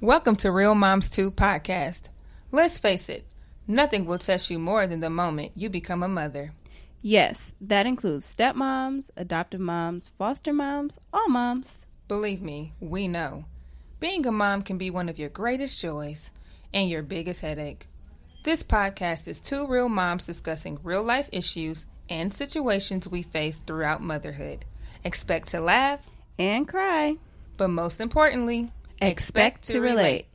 Welcome to Real Moms Too podcast. Let's face it, nothing will test you more than the moment you become a mother. Yes, that includes stepmoms, adoptive moms, foster moms, all moms. Believe me, we know. Being a mom can be one of your greatest joys and your biggest headache. This podcast is two real moms discussing real life issues and situations we face throughout motherhood. Expect to laugh And cry. but most importantly, Expect to relate.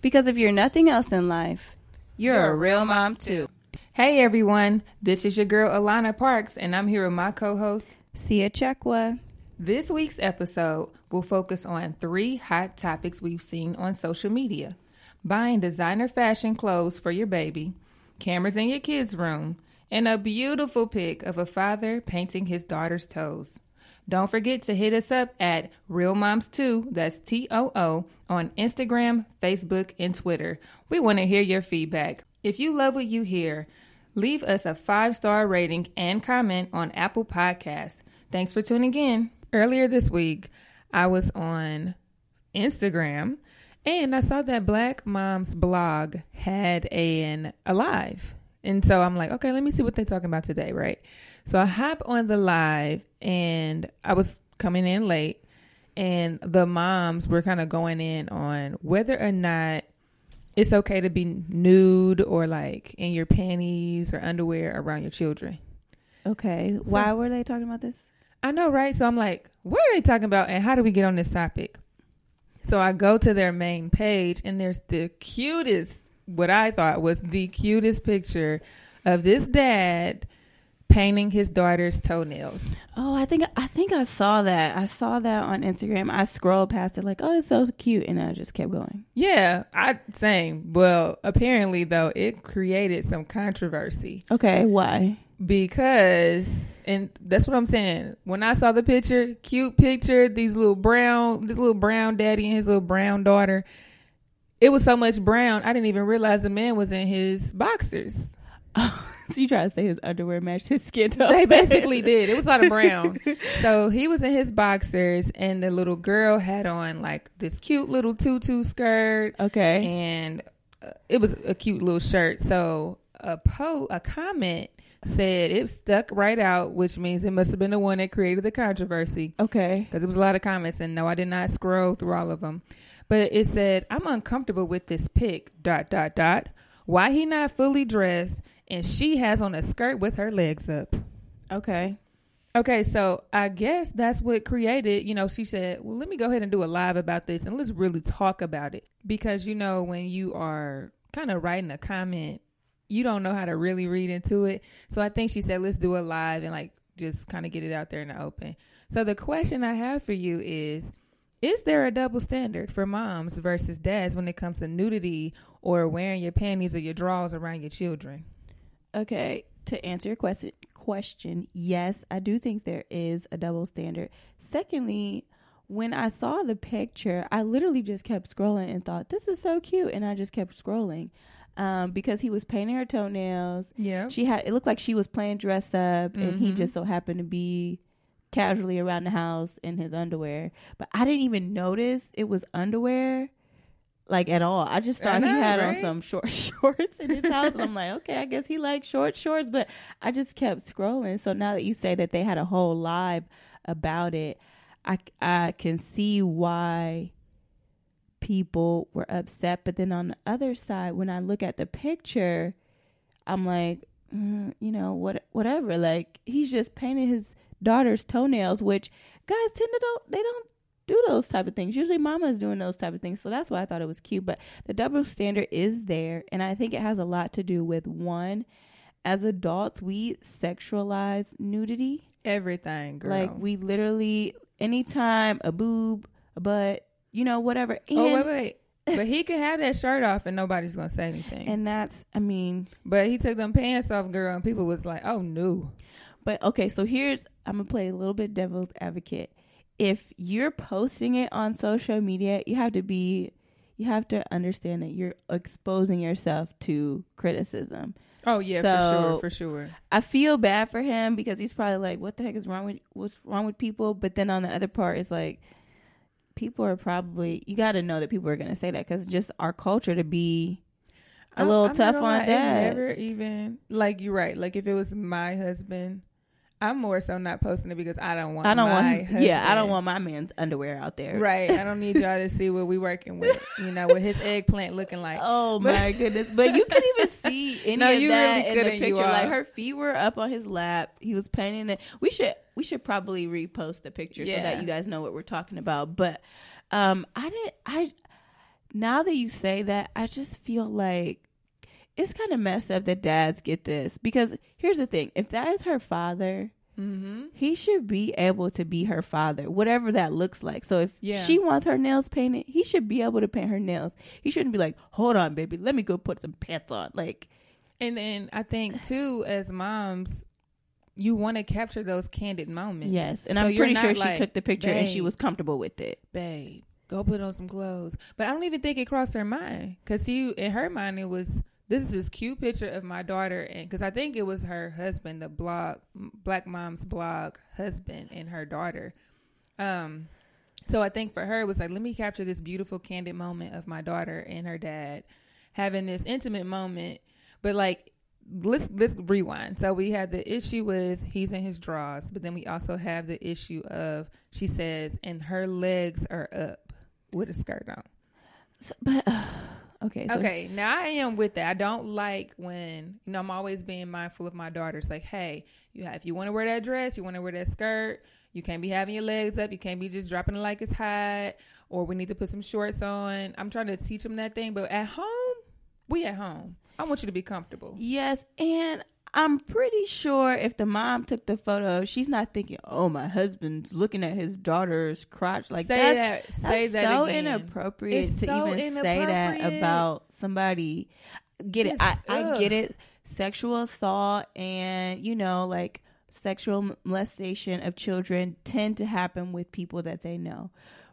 Because if you're nothing else in life, you're, a real mom too. Hey everyone, this is your girl Alana Parks, and I'm here with my co host. Xia Chekwa. This week's episode will focus on three hot topics we've seen on social media buying designer fashion clothes for your baby, cameras in your kids' room, and a beautiful pic of a father painting his daughter's toes. Don't forget to hit us up at Real Moms Too, that's T O O, on Instagram, Facebook, and Twitter. We want to hear your feedback. If you love what you hear, leave us a five star rating and comment on Apple Podcasts. Thanks for tuning in. Earlier this week, I was on Instagram and I saw that Black Moms blog had an a live. And so I'm like, okay, let me see what they're talking about today, right? So I hop on the live and I was coming in late and the moms were kind of going in on whether or not it's okay to be nude or like in your panties or underwear around your children. Okay. Why were they talking about this? I know, right? So I'm like, what are they talking about and how do we get on this topic? So I go to their main page and there's the cutest, what I thought was the cutest picture of this dad painting his daughter's toenails. Oh, I think I think I saw that. I saw that on Instagram. I scrolled past it like, oh, this is so cute, and I just kept going. Yeah, I same. Well, apparently though, it created some controversy Okay, why? because and that's what I'm saying. When I saw the picture, cute picture, these little brown, this little brown daddy and his little brown daughter, it was so much brown, I didn't even realize the man was in his boxers. so you try to say his underwear matched his skin tone? They basically did. It was a lot of brown. So he was in his boxers, and the little girl had on like this cute little tutu skirt, Okay. and uh, it was a cute little shirt. So a po a comment said it stuck right out, which means it must have been the one that created the controversy Okay. because there was a lot of comments, and no, I did not scroll through all of them. But it said, "I'm uncomfortable with this pic." Dot dot dot. Why he not fully dressed, and she has on a skirt with her legs up. Okay. Okay, so I guess that's what created, you know, she said, well, let me go ahead and do a live about this and let's really talk about it. Because, you know, when you are kind of writing a comment, you don't know how to really read into it. So I think she said, let's do a live and like just kind of get it out there in the open. So the question I have for you is, is there a double standard for moms versus dads when it comes to nudity or wearing your panties or your drawers around your children? Okay, to answer your question, question, yes, I do think there is a double standard. Secondly, when I saw the picture, I literally just kept scrolling and thought, "This is so cute," and I just kept scrolling um, because he was painting her toenails. Yeah. She had it looked like she was playing dress up, and he Mhm. just so happened to be casually around the house in his underwear. But I didn't even notice it was underwear. Like at all, I just I thought he know, had on some short shorts in his house. I'm like, okay, I guess he likes short shorts. But I just kept scrolling. So now that you say that they had a whole live about it, I I can see why people were upset. But then on the other side, when I look at the picture, I'm like, mm, you know, what, whatever. Like he's just painting his daughter's toenails, which guys tend to don't they don't do those type of things. Usually, mama's doing those type of things, so that's why I thought it was cute. But the double standard is there, and I think it has a lot to do with one. As adults, we sexualize nudity. Everything, girl. Like we literally, anytime a boob, a butt, you know, whatever. Oh, and, oh wait, wait. But he can have that shirt off and nobody's gonna say anything. and that's, I mean, but he took them pants off, girl, and people was like, "Oh no." But okay, so here's I'm gonna play a little bit devil's advocate. If you're posting it on social media, you have to be you have to understand that you're exposing yourself to criticism. Oh yeah, for sure, for sure. I feel bad for him because he's probably like, "What the heck is wrong with what's wrong with people?" But then on the other part, it's like, people are probably you got to know that people are going to say that because just our culture to be a little I'm tough on that. Never even like you're right. Like if it was my husband, I'm more so not posting it because I don't want. I don't my want. Yeah, I don't want my man's underwear out there. Right. I don't need y'all to see what we working with. You know, with his eggplant looking like. Oh my goodness! But you couldn't even see any No, of you that really in the picture. Like her feet were up on his lap. He was painting it. We should we should probably repost the picture so that you guys know what we're talking about. But um, I didn't. I now that you say that, I just feel like it's kind of messed up that dads get this because here's the thing: if that is her father. Mm-hmm. He should be able to be her father, whatever that looks like. So if Yeah. she wants her nails painted, he should be able to paint her nails. He shouldn't be like, "Hold on, baby, let me go put some pants on." Like, And then I think too, as moms, you want to capture those candid moments. yes, and So I'm pretty sure not she took the picture and she was comfortable with it. babe, go put on some clothes. But I don't even think it crossed her mind because see, in her mind, it was this is this cute picture of my daughter, and because I think it was her husband, the blog Black Mom's blog husband, and her daughter. Um, so I think for her, it was like, let me capture this beautiful, candid moment of my daughter and her dad having this intimate moment, but like. Let's let's rewind. So we had the issue with he's in his drawers, but then we also have the issue of she says, and her legs are up with a skirt on. So- but okay, so Okay, now I am with that. I don't like when you know I'm always being mindful of my daughters. Like, hey, you have, if you want to wear that dress, you want to wear that skirt. You can't be having your legs up. You can't be just dropping it like it's hot. Or we need to put some shorts on. I'm trying to teach them that thing. But at home, we at home. I want you to be comfortable. Yes, and I'm pretty sure if the mom took the photo, she's not thinking, "Oh, my husband's looking at his daughter's crotch." Like say that's, that. Say that's that so again. inappropriate It's to so even say that about somebody. Get it? I, I get it. Sexual assault and you know, like sexual molestation of children tend to happen with people that they know.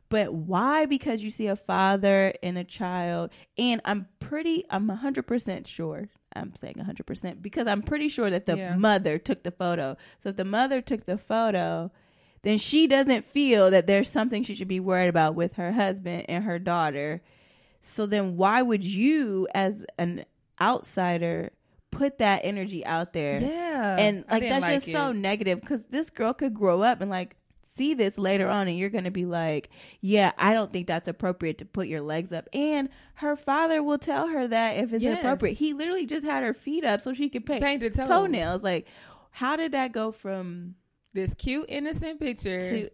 But why? Because you see a father and a child, and I'm pretty, I'm 100% sure. I'm saying 100% because I'm pretty sure that the Yeah. mother took the photo. So if the mother took the photo, then she doesn't feel that there's something she should be worried about with her husband and her daughter. So then why would you as an outsider put that energy out there? Yeah, and like that's just it. so negative because this girl could grow up and like see this later on and you're gonna be like yeah i don't think that's appropriate to put your legs up and her father will tell her that if it's Yes. appropriate he literally just had her feet up so she could paint, Paint the toes. toenails like how did that go from this cute innocent picture. to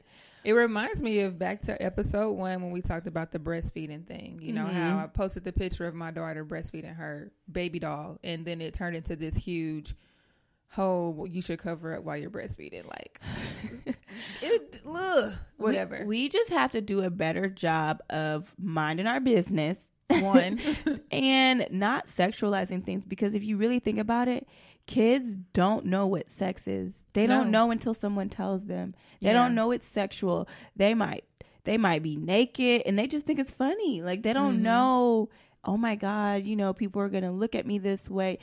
It reminds me of back to episode one when we talked about the breastfeeding thing. You know how Mhm. I posted the picture of my daughter breastfeeding her baby doll, and then it turned into this huge whole you should cover up while you're breastfeeding. Like, it, ugh, whatever. we, we just have to do a better job of minding our business One, and not sexualizing things because if you really think about it kids don't know what sex is they don't know until someone tells them they Yeah. don't know it's sexual they might they might be naked and they just think it's funny like they don't Mhm. know oh my god you know people are gonna look at me this way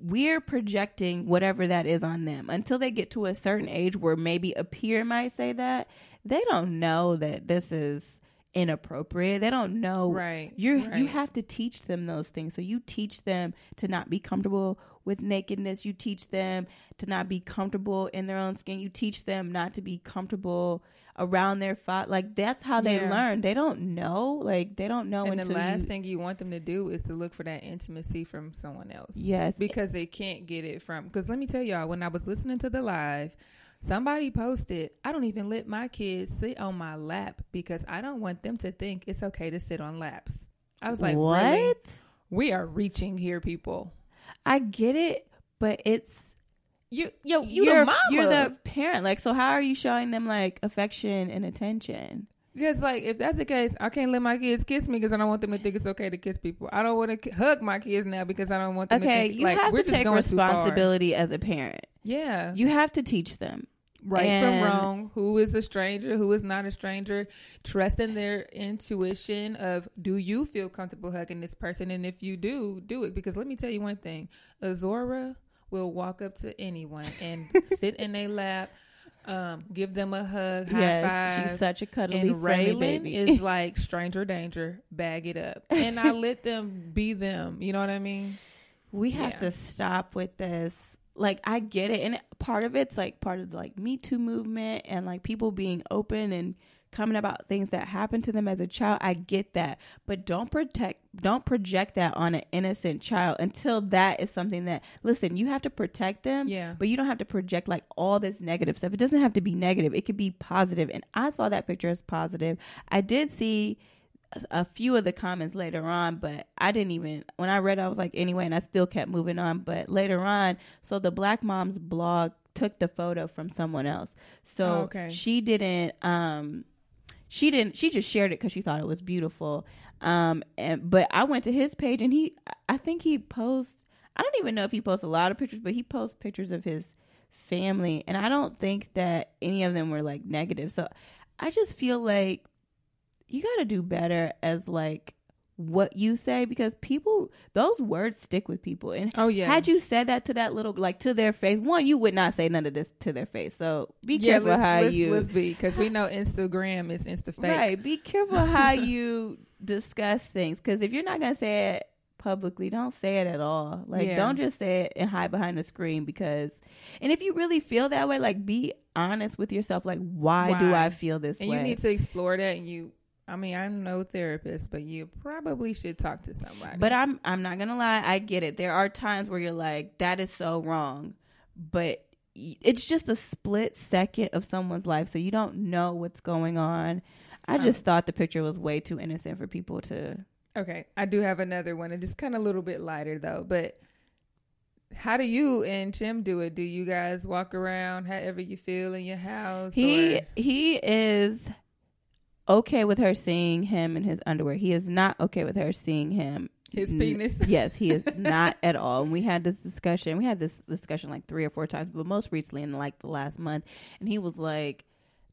we're projecting whatever that is on them until they get to a certain age where maybe a peer might say that they don't know that this is inappropriate they don't know right? you're you have to teach them those things. So you teach them to not be comfortable with nakedness. You teach them to not be comfortable in their own skin. You teach them not to be comfortable around their father. Like that's how they Yeah. learn. They don't know. Like they don't know and the last you, thing you want them to do is to look for that intimacy from someone else. Yes, because they can't get it from because let me tell y'all when i was listening to the live somebody posted i don't even let my kids sit on my lap because i don't want them to think it's okay to sit on laps i was like what? really? we are reaching here people I get it, but it's you yo you you're the mama you're the parent. Like, so how are you showing them like affection and attention? because like if that's the case i can't let my kids kiss me because i don't want them to think it's okay to kiss people i don't want to hug my kids now because i don't want them Okay, to think you like have we're to take going too far. responsibility as a parent. yeah You have to teach them. right And- from wrong who is a stranger who is not a stranger trusting their intuition of do you feel comfortable hugging this person and if you do do it because let me tell you one thing azora will walk up to anyone and sit in their lap Um, give them a hug, high yes, five. she's such a cuddly, and friendly Raylan baby. is like stranger danger, bag it up, and I let them be them. You know what I mean? we have Yeah. to stop with this. Like, I get it, and part of it's like part of the like Me Too movement and like people being open and coming about things that happened to them as a child. I get that, but don't protect, don't project that on an innocent child until that is something that. Listen, you have to protect them, Yeah. but you don't have to project like all this negative stuff. It doesn't have to be negative. It could be positive. and I saw that picture as positive. I did see a few of the comments later on, but I didn't even when I read it, I was like anyway, and I still kept moving on. But later on, so the Black Moms blog took the photo from someone else. So Oh, okay. she didn't um she didn't she just shared it because she thought it was beautiful. Um and but I went to his page and he I think he posts I don't even know if he posts a lot of pictures, but he posts pictures of his family and I don't think that any of them were like negative. So I just feel like you got to do better as like what you say because people those words stick with people and Oh yeah. had you said that to that little like to their face one you would not say none of this to their face so be yeah, careful let's, how let's, you let's be because we know Instagram is insta fake. right be careful how you discuss things because if you're not gonna say it publicly don't say it at all like Yeah. don't just say it and hide behind the screen because and if you really feel that way like be honest with yourself like why, do i feel this And way you need to explore that. And you, I mean, I'm no therapist, but you probably should talk to somebody. But I'm I'm not gonna lie, I get it. There are times where you're like, that is so wrong, but it's just a split second of someone's life, so you don't know what's going on. I just thought the picture was way too innocent for people to. okay, I do have another one. It's just kind of a little bit lighter though. But how do you and Tim do it? Do you guys walk around however you feel in your house? He or- he is okay with her seeing him in his underwear. He is not okay with her seeing him his N- penis. yes, he is not at all. And we had this discussion. We had this discussion like three or four times, but most recently in like the last month. And he was like,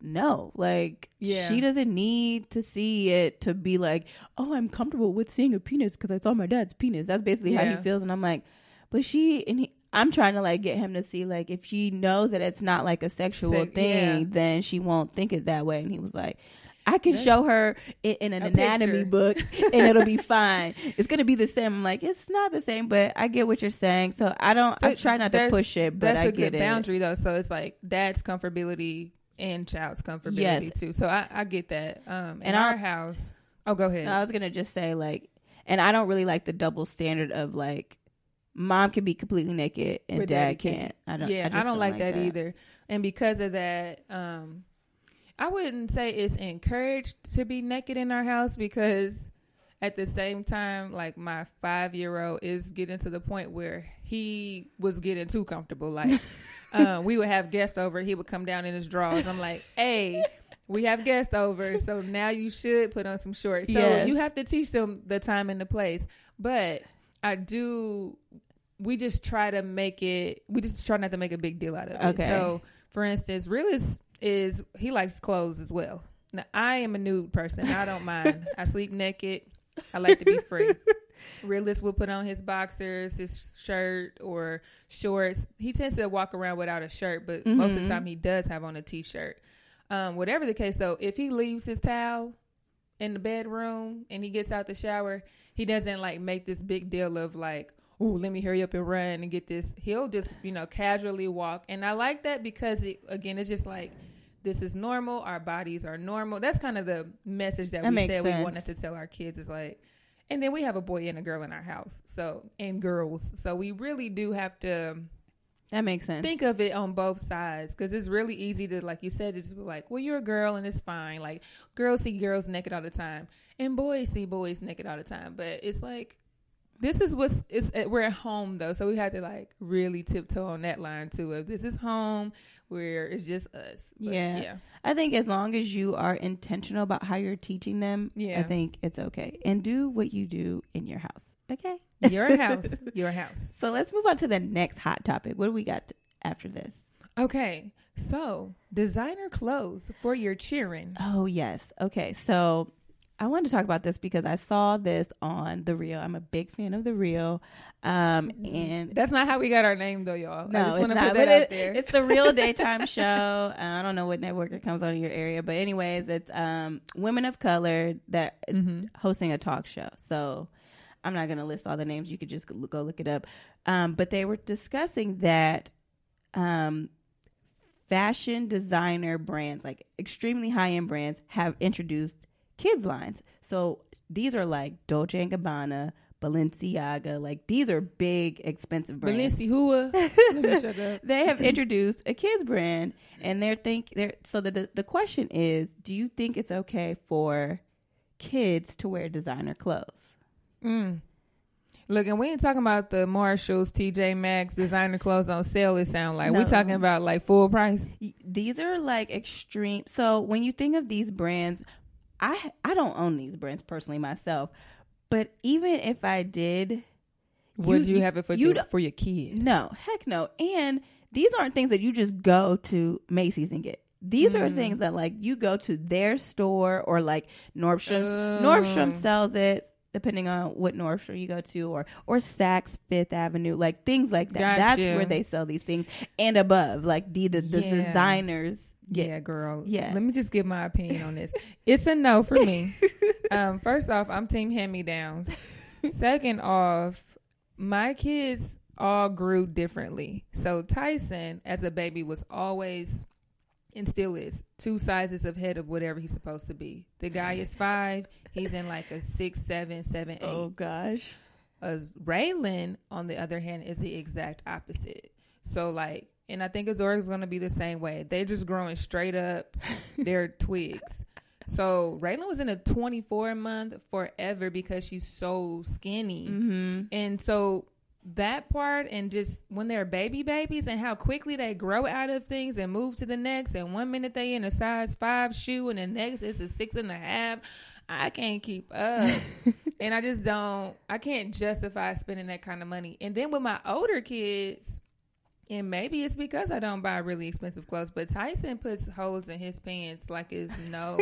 no, like Yeah. she doesn't need to see it to be like, oh, I'm comfortable with seeing a penis because I saw my dad's penis. That's basically how he feels. And I'm like, but she and he. I'm trying to like get him to see like if she knows that it's not like a sexual Sex- thing, yeah. then she won't think it that way. And he was like, I can That's- show her it in an anatomy picture. book and it'll be fine. It's gonna be the same. I'm like, it's not the same, but I get what you're saying. So I don't. I try not to push it, but That's I a get good it. boundary though. So it's like dad's comfortability and child's comfortability Yes. too. So I, I get that. Um, in And our I'll- house. Oh, go ahead. I was gonna just say like, and I don't really like the double standard of like, mom can be completely naked and dad can't. I don't. yeah, I, I don't, like, that, either. And because of that, um, I wouldn't say it's encouraged to be naked in our house because at the same time, like my five year old is getting to the point where he was getting too comfortable. Like, uh, we would have guests over, he would come down in his drawers. I'm like, hey. We have guests over, so now you should put on some shorts. So Yes. you have to teach them the time and the place. But I do we just try to make it we just try not to make a big deal out of it. Okay. So for instance, Realist is he likes clothes as well. Now I am a nude person. I don't mind. I sleep naked. I like to be free. Realist will put on his boxers, his shirt or shorts. He tends to walk around without a shirt, but most of the Mhm. time he does have on a t shirt. Um, whatever the case though, if he leaves his towel in the bedroom and he gets out the shower, he doesn't like make this big deal of like, oh, let me hurry up and run and get this. He'll just, you know, casually walk. And I like that because it, again, it's just like, this is normal. Our bodies are normal. That's kind of the message that, That we said we wanted to tell our kids is like, and then we have a boy and a girl in our house. So, and girls. So we really do have to That makes sense. think of it on both sides because it's really easy to like you said to just be like well you're a girl and it's fine like girls see girls naked all the time and boys see boys naked all the time but it's like this is what's it's eh, we're at home though so we have to like really tiptoe on that line too of this is home where it's just us But, Yeah. yeah I think as long as you are intentional about how you're teaching them, Yeah. I think it's okay. And do what you do in your house. Okay. your house your house So let's move on to the next hot topic. What do we got after this? okay so designer clothes for your cheering Oh yes. Okay. So I wanted to talk about this because I saw this on the Real. I'm a big fan of the Real, um, and That's not how we got our name, though, y'all. I no, just want to not. put that out it- there. it's the Real daytime show. Uh, I don't know what network it comes on in your area, but anyways, it's um, women of color that Mhm. hosting a talk show. So I'm not going to list all the names. You could just go go look it up. Um, but they were discussing that um, fashion designer brands, like extremely high end brands, have introduced kids lines. So these are like Dolce and Gabbana, Balenciaga. Like these are big, expensive brands. Balenciaga. Let me shut up. they have introduced a kids brand, and they're think they're so the, the the question is, do you think it's okay for kids to wear designer clothes? Mm. Look, and we ain't talking about the Marshalls, TJ Maxx, designer clothes on sale. It sound like we talking about like full price. These are like extreme. So when you think of these brands, I I don't own these brands personally myself, but even if I did, Would You- you, have it for you your for your kid? no, heck no. And these aren't things that you just go to Macy's and get. These are Mm. things that like you go to their store or like Nordstrom's. Oh. Nordstrom sells it depending on what Nordstrom you go to or or Saks Fifth Avenue, like things like that. That's where they sell these things and above, like the the, the Yeah. designers. Get. Yeah, girl. Yeah. Let me just give my opinion on this. It's a no for me. um, first off, I'm team hand me downs. Second off, my kids all grew differently. So Tyson, as a baby, was always and still is two sizes of head of whatever he's supposed to be. The guy is five. He's in like a six, seven, seven, eight. Oh gosh. Uh, Raylan, on the other hand, is the exact opposite. So like, and I think Azora is going to be the same way. They're just growing straight up. They're twigs. So Raylan was in a 24 month forever because she's so skinny. Mm-hmm. And so that part and just when they're baby babies and how quickly they grow out of things and move to the next and one minute they in a size five shoe and the next is a six and a half. I can't keep up. and I just don't I can't justify spending that kind of money. And then with my older kids, and maybe it's because I don't buy really expensive clothes, but Tyson puts holes in his pants like it's no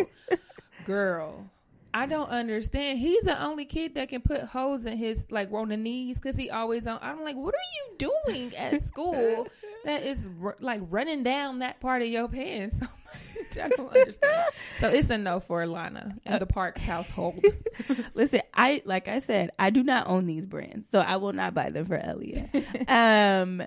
girl. I don't understand. He's the only kid that can put holes in his like on the knees because he always on. I'm like, what are you doing at school that is r- like running down that part of your pants so much? I don't understand. So it's a no for Lana and the Parks household. Listen, I like I said, I do not own these brands, so I will not buy them for Elia. um,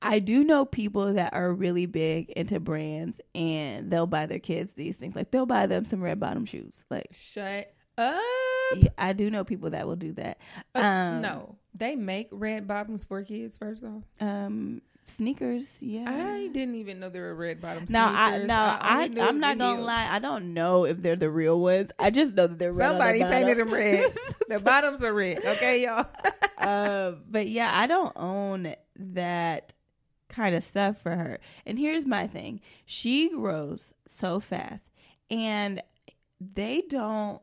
I do know people that are really big into brands, and they'll buy their kids these things. Like they'll buy them some red bottom shoes. Like Shut up. yeah, I do know people that will do that. Uh, Um, no, they make red bottoms for kids. First off, Um, sneakers, yeah. I didn't even know there were red bottoms. Now, I sneakers. no, I, knew I'm not gonna heels. lie. I don't know if they're the real ones. I just know that they're red. on the Somebody painted them red. the bottoms are red. Okay, y'all. um, but yeah, I don't own that kind of stuff for her. And here's my thing: she grows so fast, and they don't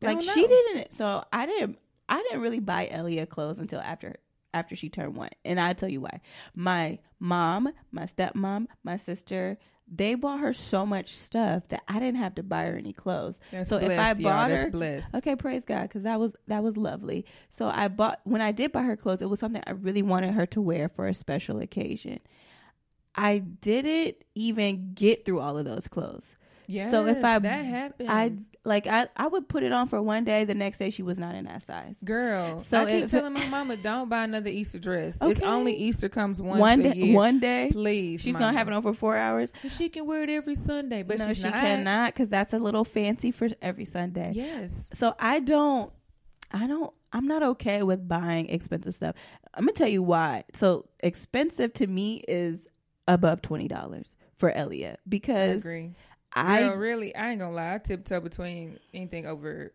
They like don't she didn't. So I didn't. I didn't really buy Elia clothes until after after she turned one, and I tell you why. My mom, my stepmom, my sister. They bought her so much stuff that I didn't have to buy her any clothes. That's so if I bought her, blessed. Okay, praise God, because that was that was lovely. So I bought when I did buy her clothes, it was something I really wanted her to wear for a special occasion. I didn't even get through all of those clothes. Yeah. so if I that happens, I like I I would put it on for one day. The next day she was not in that size. girl. So I keep if- telling my mama don't buy another Easter dress. It's only Easter comes once one a day, year. one day Please, she's mama. gonna have it on for four hours. She can wear it every Sunday, but no, she not. cannot because that's a little fancy for every Sunday. Yes. So I don't, I don't, I'm not okay with buying expensive stuff. I'm gonna tell you why. So expensive to me is above twenty dollars for Elia I because agree. I, Girl, really, I ain't gonna lie. I tiptoe between anything over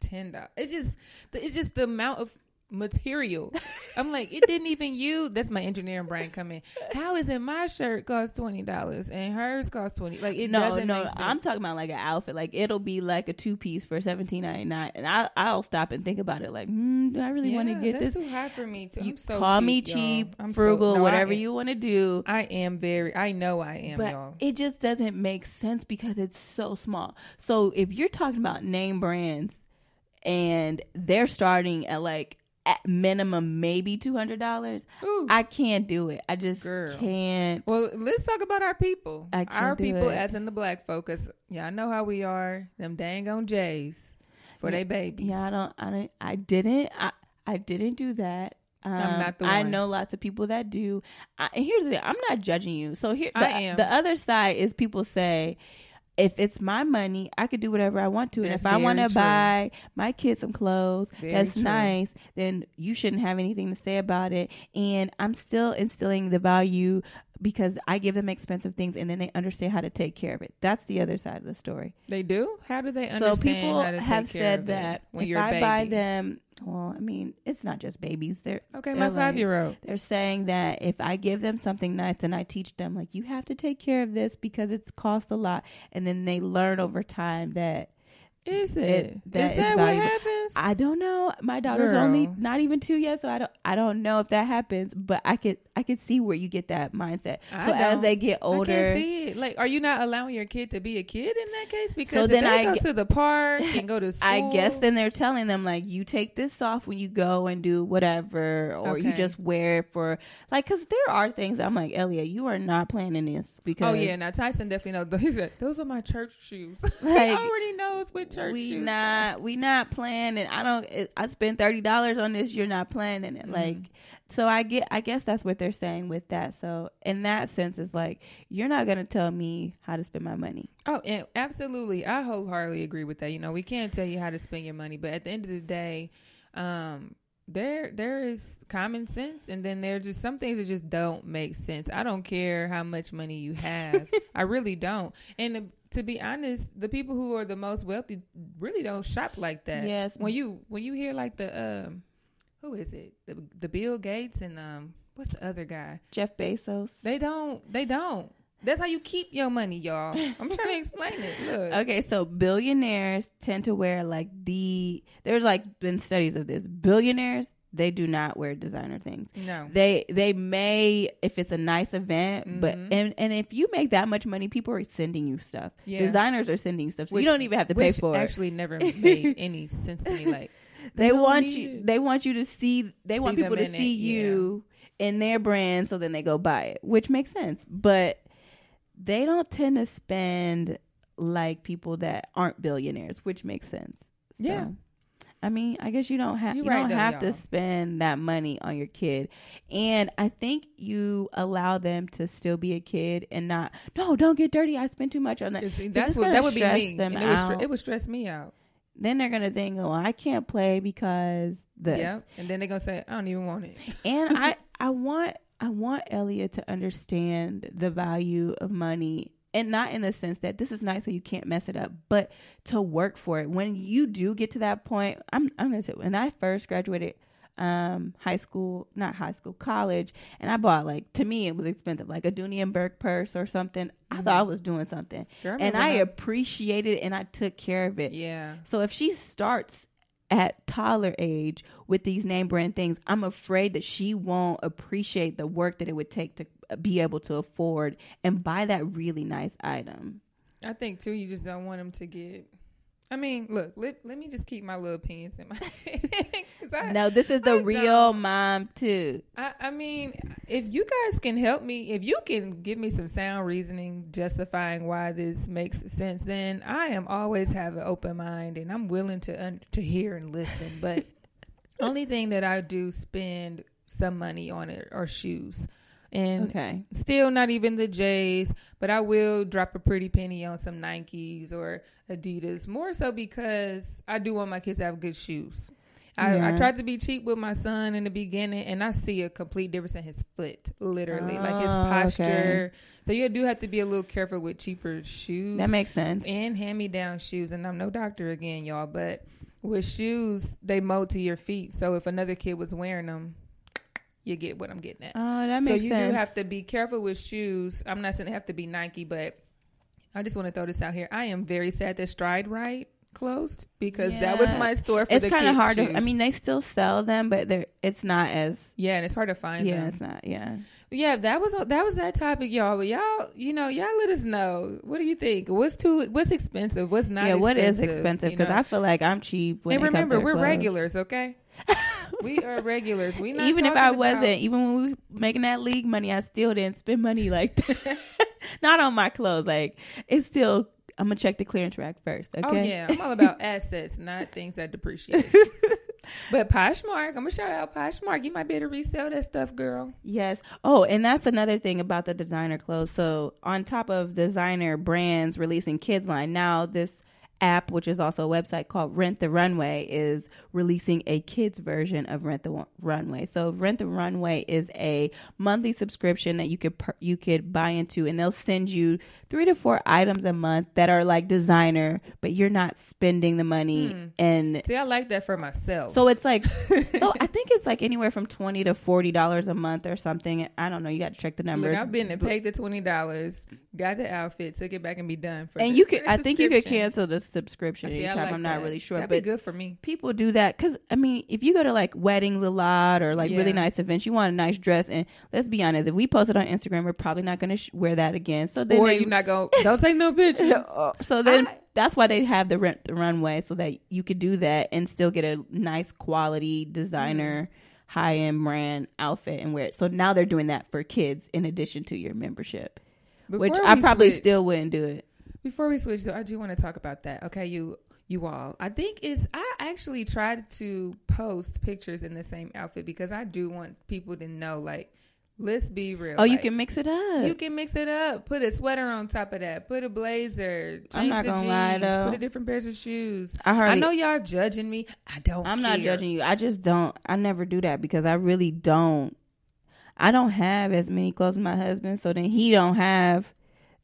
ten dollars. It just, it's just the amount of material. I'm like, it didn't even you. That's my engineering brain coming. How is it my shirt costs twenty dollars and hers costs twenty? Like it no, doesn't no, make sense. I'm talking about like an outfit. Like it'll be like a two piece for seventeen ninety nine, and I I'll stop and think about it. Like, hmm, do I really want to get this? too high for me. Too. You so call me cheap, y'all. cheap, I'm so- frugal, no, whatever am- you want to do. I am very. I know I am, but y'all. it just doesn't make sense because it's so small. So if you're talking about name brands, and they're starting at like at minimum maybe two hundred dollars. I can't do it. I just Girl. can't. Well, let's talk about our people. our people, it. as in the black focus. Yeah, I know how we are. Them dang on Jays for their babies. Yeah, I don't. I don't. I didn't. I I didn't do that. Um, I'm not the one. I know lots of people that do. I, and here's the thing: I'm not judging you. So here, the, the other side is people say, if it's my money, I could do whatever I want to. That's and if I want to buy my kids some clothes, very that's true. nice, then you shouldn't have anything to say about it. And I'm still instilling the value because I give them expensive things and then they understand how to take care of it. That's the other side of the story. They do? How do they understand so people have said that if I buy them well, I mean, it's not just babies. They're okay. They're my five year old. They're saying that if I give them something nice, and I teach them like you have to take care of this because it's cost a lot, and then they learn over time that is it? it that is that what happens? I don't know. My daughter's Girl. only not even two yet, so I don't. I don't know if that happens. But I could. I could see where you get that mindset. I so as they get older, I can't see it. Like, are you not allowing your kid to be a kid in that case? Because so then I go to the park and go to school. I guess then they're telling them like, you take this off when you go and do whatever, or okay. you just wear it for like. Because there are things I'm like, Elliot, you are not planning this because. Oh yeah, now Tyson definitely knows. He said those are my church shoes. Like, he already knows what church we shoes. not we not planning. I don't. I spent thirty dollars on this. You're not planning it. Mm-hmm. Like so, I get. I guess that's what they're saying with that. So in that sense, it's like you're not gonna tell me how to spend my money. Oh, and absolutely, I wholeheartedly agree with that. You know, we can't tell you how to spend your money, but at the end of the day, um, there there is common sense and then there are just some things that just don't make sense i don't care how much money you have i really don't and to be honest, the people who are the most wealthy really don't shop like that. Yes. When you when you hear like the um who is it? The the Bill Gates and um what's the other guy? Jeff Bezos. They don't they don't. That's how you keep your money, y'all. I'm trying to explain it. Look. Okay, so billionaires tend to wear like the there's like been studies of this. Billionaires they do not wear designer things. No. They they may if it's a nice event, mm-hmm. but and and if you make that much money, people are sending you stuff. Yeah. Designers are sending you stuff. So which, you don't even have to pay for actually it. Actually never made any sense to me like they, they want you it. they want you to see they see want people to see it. you yeah. In their brand so then they go buy it, which makes sense. But they don't tend to spend like people that aren't billionaires, which makes sense. So. Yeah. I mean, I guess you don't have you, you right don't though, have y'all. to spend that money on your kid. And I think you allow them to still be a kid and not no, don't get dirty. I spent too much on that. See, that's what that would be me. Them it, out. Would it would stress me out. Then they're gonna think, oh, I can't play because this. Yeah, and then they're gonna say, I don't even want it. and I, I want, I want Elliot to understand the value of money and not in the sense that this is nice so you can't mess it up, but to work for it. When you do get to that point, I'm I'm gonna say when I first graduated um high school, not high school, college, and I bought like to me it was expensive, like a Dooney and Bourke purse or something. Mm-hmm. I thought I was doing something. And I appreciated it and I took care of it. Yeah. So if she starts at toddler age with these name brand things, I'm afraid that she won't appreciate the work that it would take to be able to afford and buy that really nice item. I think too, you just don't want them to get. I mean, look, let, let me just keep my little opinions in my I, No, this is the I real mom too. I, I mean, if you guys can help me, if you can give me some sound reasoning justifying why this makes sense, then I am always have an open mind and I'm willing to un- to hear and listen. But only thing that I do spend some money on it are shoes and okay. still not even the J's, but I will drop a pretty penny on some Nikes or Adidas, more so because I do want my kids to have good shoes. I, yeah. I, tried to be cheap with my son in the beginning, and I see a complete difference in his foot, literally, oh, like his oh, posture. Okay. So you do have to be a little careful with cheaper shoes. That makes sense. And hand me down shoes. And I'm no doctor again, y'all, but with shoes, they mold to your feet. So if another kid was wearing them, you get what I'm getting at. Oh, that makes sense. So you sense. do have to be careful with shoes. I'm not saying it have to be Nike, but I just want to throw this out here. I am very sad that Stride Rite closed because that was my store for It's the kind of hard to. I mean, they still sell them, but they're. It's not as. yeah, and it's hard to find Yeah, them. it's not. Yeah. Yeah, that was that was that topic, y'all. But y'all, you know, y'all let us know. What do you think? What's too? What's expensive? What's not? yeah. What is expensive? expensive? you Because know? I feel like I'm cheap. When and it comes remember, to we're clothes. regulars, okay? we are regulars. We not even if I about- wasn't, even when we were making that league money, I still didn't spend money like that. Not on my clothes. Like it's still. I'm gonna check the clearance rack first. Oh, okay. Oh yeah, I'm all about assets, not things that depreciate. but Poshmark, I'm gonna shout out Poshmark. You might be able to resell that stuff, girl. Yes. Oh, and that's another thing about the designer clothes. So, on top of designer brands releasing kids line, now this app, which is also a website called Rent the Runway, is releasing a kids version of Rent the Runway. So, Rent the Runway is a monthly subscription that you could you could buy into, and they'll send you three to four items a month that are like designer, but you're not spending the money Hmm. and See, I like that for myself. so it's like, so I think it's like anywhere from twenty to forty dollars a month or something. I don't know. You got to check the numbers. Look, I've been and paid the twenty dollars, got the outfit, took it back, and be done. For and you could. I think you could cancel the subscription See, anytime. like I'm not that. really sure, That'd but be good for me. people do that because I mean, if you go to like weddings a lot or like really nice events, you want a nice dress. And let's be honest, if we post it on Instagram, we're probably not going to sh- wear that again. So then, Or they- you're not going. Don't take no pictures. so then I- that's why they have the rent the runway so that you could do that and still get a nice quality designer Mm-hmm. high end brand outfit and wear it. So now they're doing that for kids in addition to your membership, which I probably switch- still wouldn't do it. Before we switch, though, I do want to talk about that. Okay, you you all. I think it's. I actually tried to post pictures in the same outfit because I do want people to know, like, let's be real. Oh, you can mix it up. You can mix it up. Put a sweater on top of that. Put a blazer. I'm not gonna jeans. lie, though. Put a different pairs of shoes. I hardly. I know y'all judging me. I don't. I'm not judging you. I just don't. I never do that because I really don't. I don't have as many clothes as my husband, so then he don't have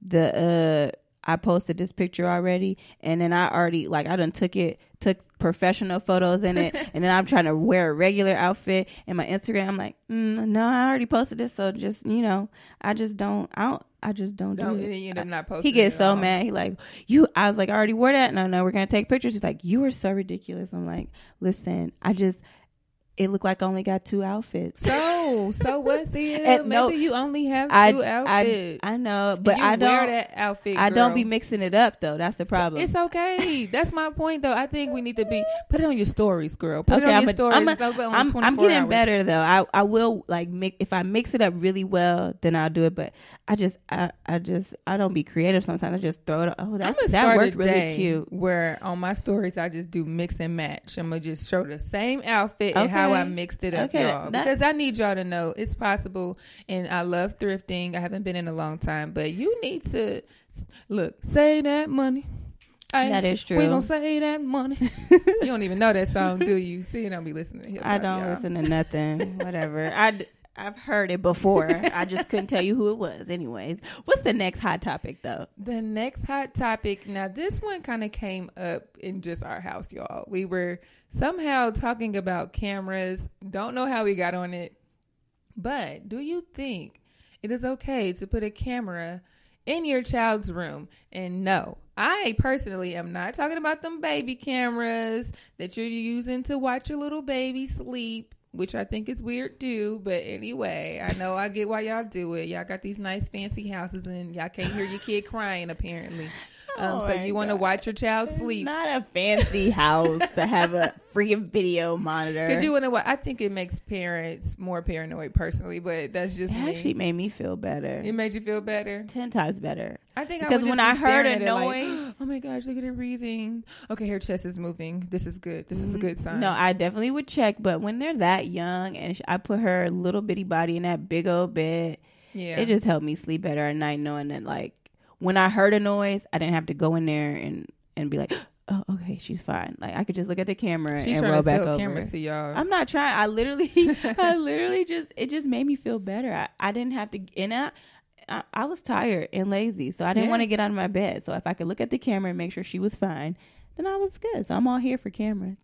the. uh I posted this picture already, and then I already like I done took it, took professional photos in it, and then I'm trying to wear a regular outfit in my Instagram. I'm like, mm, no, I already posted this, so just you know, I just don't. I don't. I just don't do Don't it. you end not posting. He gets so all. mad. He like, you. I was like, I already wore that. No, no, we're gonna take pictures. He's like, you are so ridiculous. I'm like, listen, I just, it looked like I only got two outfits. So, so what's the Maybe no, you only have I, two outfits. I know, but I don't. wear that outfit. I don't be mixing it up though. That's the problem. It's okay. That's my point, though. I think we need to be put it on your stories, girl. Put it Okay, on I'm your a- stories. I'm a- It's open on I'm, I'm getting hours. better though. I, I will like mix if I mix it up really well, then I'll do it. But I just I, I just I don't be creative sometimes. I just throw it. Oh, that's that worked really cute. Where on my stories I just do mix and match. I'm gonna just show the same outfit and how I mixed it up, Okay, y'all. that- because I need y'all to know it's possible. And I love thrifting. I haven't been in a long time, but you need to look save that money. Ay, That is true. We gonna save that money. you don't even know that song, do you? See, you don't be listening to hip I don't listen to nothing. Whatever. I I've heard it before. I just couldn't tell you who it was. Anyways, what's the next hot topic though? The next hot topic. Now, this one kind of came up in just our house, y'all. We were somehow talking about cameras. Don't know how we got on it. But do you think it is okay to put a camera in your child's room? And no, I personally am not talking about them baby cameras that you're using to watch your little baby sleep. Which I think is weird too, but anyway, I know I get why y'all do it. Y'all got these nice fancy houses and y'all can't hear your kid crying apparently. Um, Oh so you want to watch your child sleep. Not a fancy house to have a freaking video monitor. Because you want to. I think it makes parents more paranoid, personally. But that's just it me. actually made me feel better. it made you feel better. Ten times better. I think I Because would when just I heard a it like, noise- oh my gosh, look at her breathing. Okay, her chest is moving. This is good. This is a good sign. Mm-hmm. No, I definitely would check. But when they're that young and I put her little bitty body in that big old bed, yeah, it just helped me sleep better at night, knowing that like when I heard a noise, I didn't have to go in there and and be like, oh, okay, she's fine. Like I could just look at the camera she's and roll back over. cameras to y'all. I'm not trying. I literally, I literally just, it just made me feel better. I, I didn't have to, and I, I, I was tired and lazy, so I didn't Yeah. want to get out of my bed. So if I could look at the camera and make sure she was fine, then I was good. So I'm all here for cameras.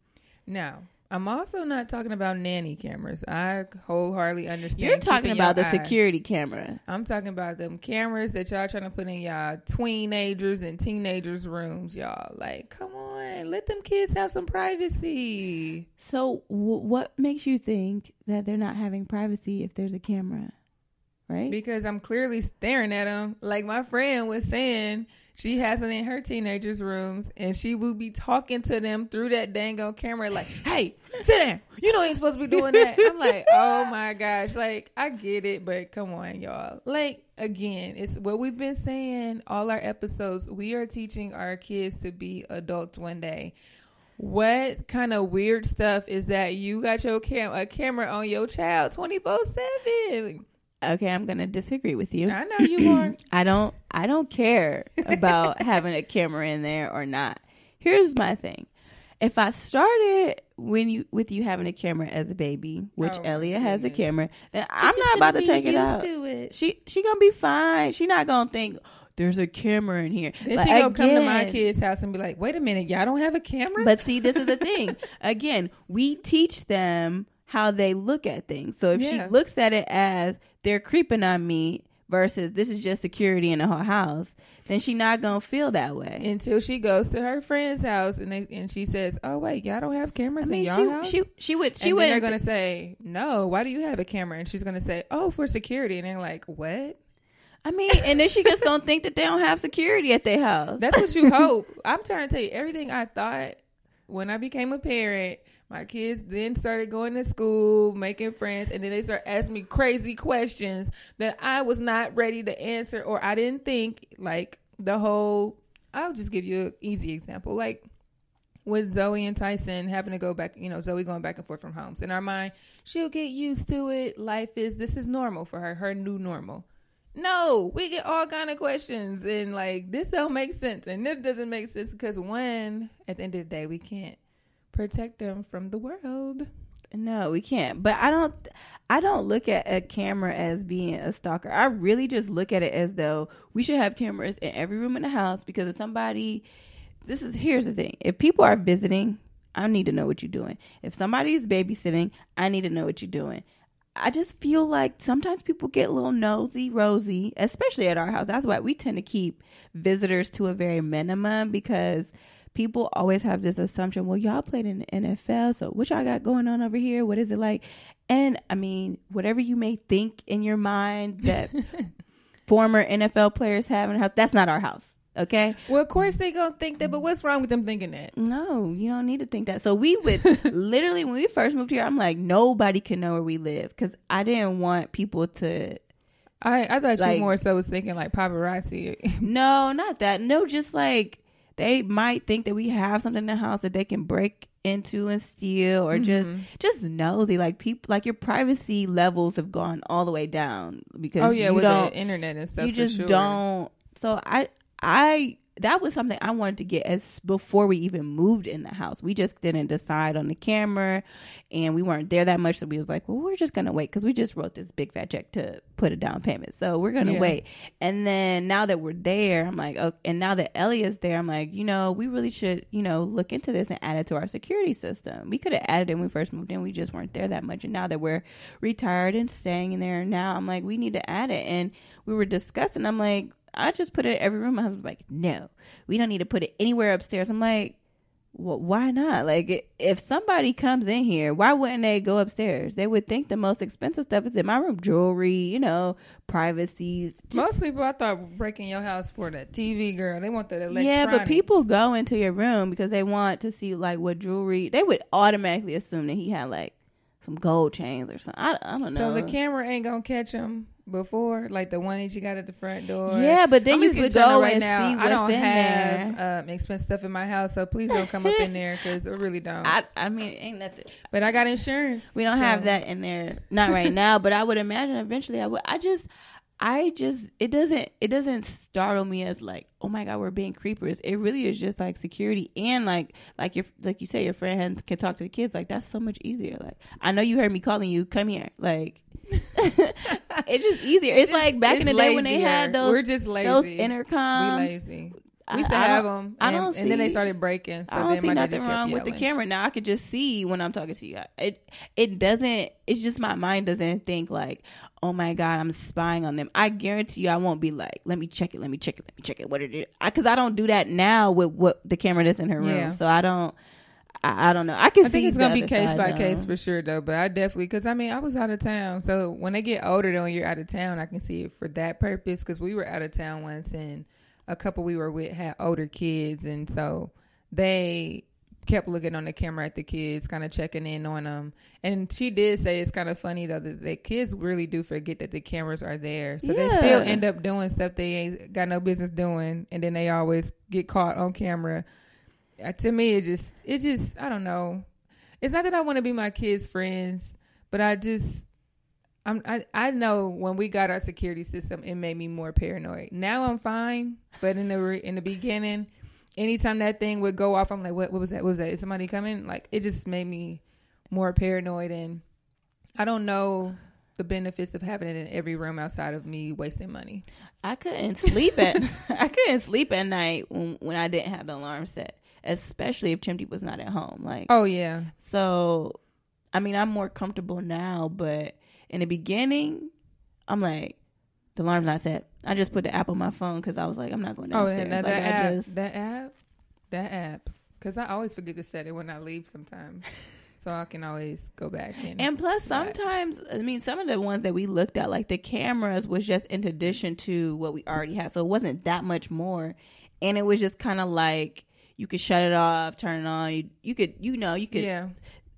now, I'm also not talking about nanny cameras. I wholeheartedly understand. You're talking about the security camera. I'm talking about them cameras that y'all trying to put in y'all teenagers and teenagers rooms, y'all. Like, come on, let them kids have some privacy. So, w- what makes you think that they're not having privacy if there's a camera? Right? Because I'm clearly staring at them. Like my friend was saying, she has it in her teenagers' rooms, and she will be talking to them through that dang camera, like, "Hey, sit down. You know you ain't supposed to be doing that." I'm like, "Oh my gosh!" Like I get it, but come on, y'all. Like again, it's what we've been saying all our episodes. We are teaching our kids to be adults one day. What kind of weird stuff is that you got your cam a camera on your child twenty four seven? Okay, I'm gonna disagree with you. I know you are. I don't. I don't care about having a camera in there or not. Here's my thing. If I started when you with you having a camera as a baby, which Oh, Elia has a camera, then I'm not about to take it out. She she gonna be fine. She not gonna think there's a camera in here. Then But she gonna come to my kid's house and be like, "Wait a minute, y'all don't have a camera?" But see, this is the thing. Again, we teach them how they look at things. So if she looks at it as they're creeping on me versus this is just security in the whole house, then she not gonna feel that way. until she goes to her friend's house and they and she says, "Oh wait, y'all don't have I cameras mean, in y'all she, house." she she would she would they're gonna say, "No, why do you have a camera?" And she's gonna say, "Oh, for security." And they're like, "What?" I mean, and then she just gonna think that they don't have security at their house. That's what you hope. I'm trying to tell you everything I thought when I became a parent. My kids then started going to school, making friends, and then they start asking me crazy questions that I was not ready to answer or I didn't think. Like the whole, I'll just give you an easy example. Like with Zoe and Tyson having to go back, you know, Zoe going back and forth from homes. In our mind, she'll get used to it. Life is, this is normal for her, her new normal. No, we get all kind of questions and like this don't make sense and this doesn't make sense because one, at the end of the day, we can't protect them from the world. No, we can't. But I don't I don't look at a camera as being a stalker. I really just look at it as though we should have cameras in every room in the house because if somebody this is here's the thing. If people are visiting, I need to know what you're doing. If somebody's babysitting, I need to know what you're doing. I just feel like sometimes people get a little nosy, rosy, especially at our house. That's why we tend to keep visitors to a very minimum because people always have this assumption, well, y'all played in the NFL, so what y'all got going on over here? What is it like? And I mean, whatever you may think in your mind that former NFL players have in house, that's not our house. Okay. Well, of course they gonna think that, but what's wrong with them thinking that? No, you don't need to think that. So we would literally, when we first moved here, I'm like, nobody can know where we live because I didn't want people to. I I thought Like- you more so was thinking like paparazzi. No, not that. No, just like they might think that we have something in the house that they can break into and steal, or just Mhm. just nosy. Like people, like your privacy levels have gone all the way down because oh yeah, you with the internet and stuff. you just sure. don't so i i that was something i wanted to get as before we even moved in the house. We just didn't decide on the camera and we weren't there that much so we was like well we're just gonna wait because we just wrote this big fat check to put a down payment so we're gonna Yeah. wait. And then now that we're there i'm like okay and now that Elliot's there i'm like you know we really should you know look into this and add it to our security system. We could have added it when we first moved in we just weren't there that much and now that we're retired and staying in there now i'm like we need to add it and we were discussing i'm like i just put it in every room my husband's like no we don't need to put it anywhere upstairs i'm like well, why not like if somebody comes in here why wouldn't they go upstairs they would think the most expensive stuff is in my room jewelry you know privacy just- Most people, I thought breaking your house for the TV girl. They want the electronics. yeah, but people go into your room because they want to see like what jewelry. They would automatically assume that he had like some gold chains or something. I, I don't know. So the camera ain't gonna catch them before, like the one that you got at the front door. Yeah, but then I'm you just can letting you know go and see I don't in have there. um, expensive stuff in my house, so please don't come up in there because I really don't. I, I mean, it ain't nothing. but I got insurance. We don't so- have that in there, not right now. But I would imagine eventually I would. I just, I just, it doesn't, it doesn't startle me as like, oh my god, we're being creepers. It really is just like security and like, like your, like you say, your friend can talk to the kids. Like that's so much easier. Like I know you heard me calling you. Come here. Like it's just easier. It's like back in It's the day when they had those We're just lazy. those we intercoms. lazy. We used to I have them, I don't and then they started breaking. So I don't then see my nothing wrong with the camera. Now I could just see when I'm talking to you. It it doesn't. It's just my mind doesn't think like, oh my god, I'm spying on them. I guarantee you, I won't be like, let me check it, let me check it, let me check it. What it is? Because I, don't do that now with what the camera that's in her room. Yeah. So I don't. I, I don't know. I can I see. think it's gonna be case side, by though. case for sure, though. But I definitely, because I mean, I was out of town, so when they get older, though, and you're out of town, I can see it for that purpose. Because we were out of town once, and a couple we were with had older kids, and so they kept looking on the camera at the kids, kind of checking in on them. And she did say it's kind of funny though that the kids really do forget that the cameras are there, so they still end up doing stuff they ain't got no business doing, and then they always get caught on camera. Uh, to me, it just, it just, I don't know. It's not that I want to be my kids' friends, but I just, I'm, I, I know when we got our security system, it made me more paranoid. Now I'm fine, but in the re- in the beginning, anytime that thing would go off, I'm like, what, what was that? What was that? Is somebody coming? Like, it just made me more paranoid, and I don't know the benefits of having it in every room outside of me wasting money. I couldn't sleep at I couldn't sleep at night when when I didn't have the alarm set, especially if Chimney was not at home. Like Oh yeah, so, I mean, I'm more comfortable now, but in the beginning, I'm like, the alarm's not set. I just put the app on my phone because I was like, I'm not going Oh, downstairs. and that, like, that I app, just that app, that app. Because I always forget to set it when I leave sometimes, so I can always go back and. And plus, sometimes I mean, some of the ones that we looked at, like the cameras, was just in addition to what we already had, so it wasn't that much more. And it was just kind of like you could shut it off, turn it on. You, you could, you know, you could yeah,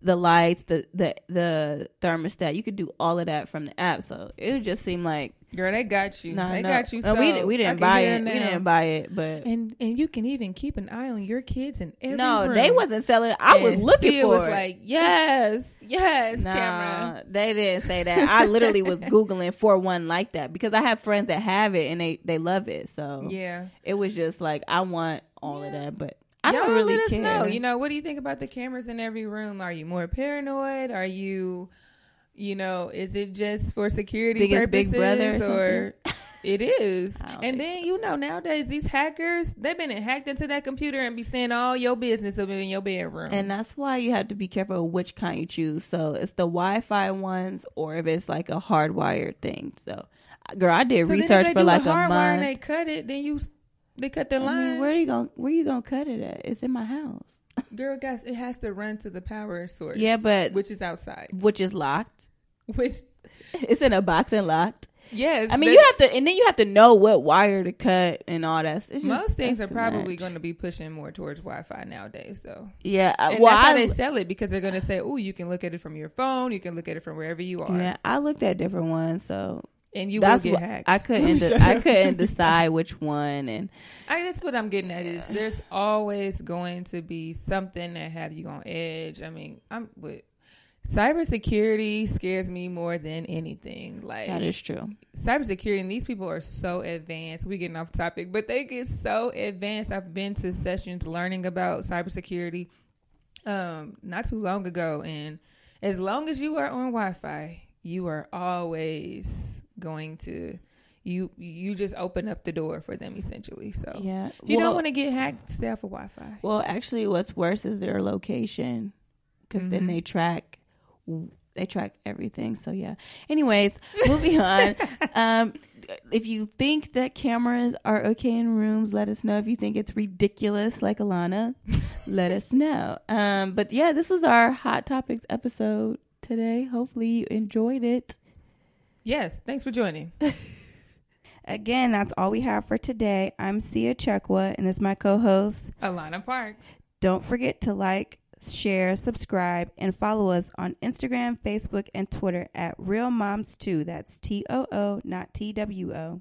the lights, the the the thermostat. You could do all of that from the app. So it would just seem like girl, they got you. nah, they no. got you. And we so we didn't buy it. We didn't buy it, but And and you can even keep an eye on your kids and every no, room. they wasn't selling. it. I was looking Xia for was it. like, yes, yes, Nah, camera. they didn't say that. I literally was googling for one like that because I have friends that have it and they they love it. So Yeah, it was just like I want all of that, but I don't Y'all really let us care. know. You know, what do you think about the cameras in every room? Are you more paranoid? Are you, you know, is it just for security Think it's purposes, Big Brother or or it is? And then you know, nowadays these hackers they've been hacked into that computer and be seeing all your business up in your bedroom. And that's why you have to be careful of which kind you choose. So it's the Wi-Fi ones, or if it's like a hardwired thing. So, girl, I did So research for like a month. And they cut it, then you they cut the I line. mean, where you going where you gonna cut it at? It's in my house. Girl, guys, it has to run to the power source. Yeah, but which is outside. which is locked. Which It's in a box and locked. yes, I mean, you have to, and then you have to know what wire to cut and all that. It's just- most things are probably going to be pushing more towards Wi-Fi nowadays, though. Yeah, And well, that's how I, they sell it because they're going to say, "Oh, you can look at it from your phone. You can look at it from wherever you are, yeah, I looked at different ones, so and you that's will get what hacked." I couldn't. Shut I couldn't decide which one, and I that's what I'm getting at is there's always going to be something that have you on edge. I mean, I'm with cybersecurity scares me more than anything. Like that is true. cybersecurity and these people are so advanced. We getting off topic, but they get so advanced. I've been to sessions learning about cybersecurity um not too long ago and as long as you are on Wi-Fi, you are always going to you you just open up the door for them essentially. So Yeah, if you Well- don't want to get hacked, stay off of Wi-Fi. Well, actually, what's worse is their location, because then Mhm. they track they track everything. So yeah. Anyways, moving on. Um, if you think that cameras are okay in rooms, let us know. If you think it's ridiculous, like Alana, let us know. Um, but yeah, this is our hot topics episode today. Hopefully, you enjoyed it. Yes, thanks for joining. Again, that's all we have for today. I'm Xia Chekwa, and this is my co-host. Alana Parks. Don't forget to like, share, subscribe, and follow us on Instagram, Facebook, and Twitter at Real Moms Too. That's T O O, not T W O.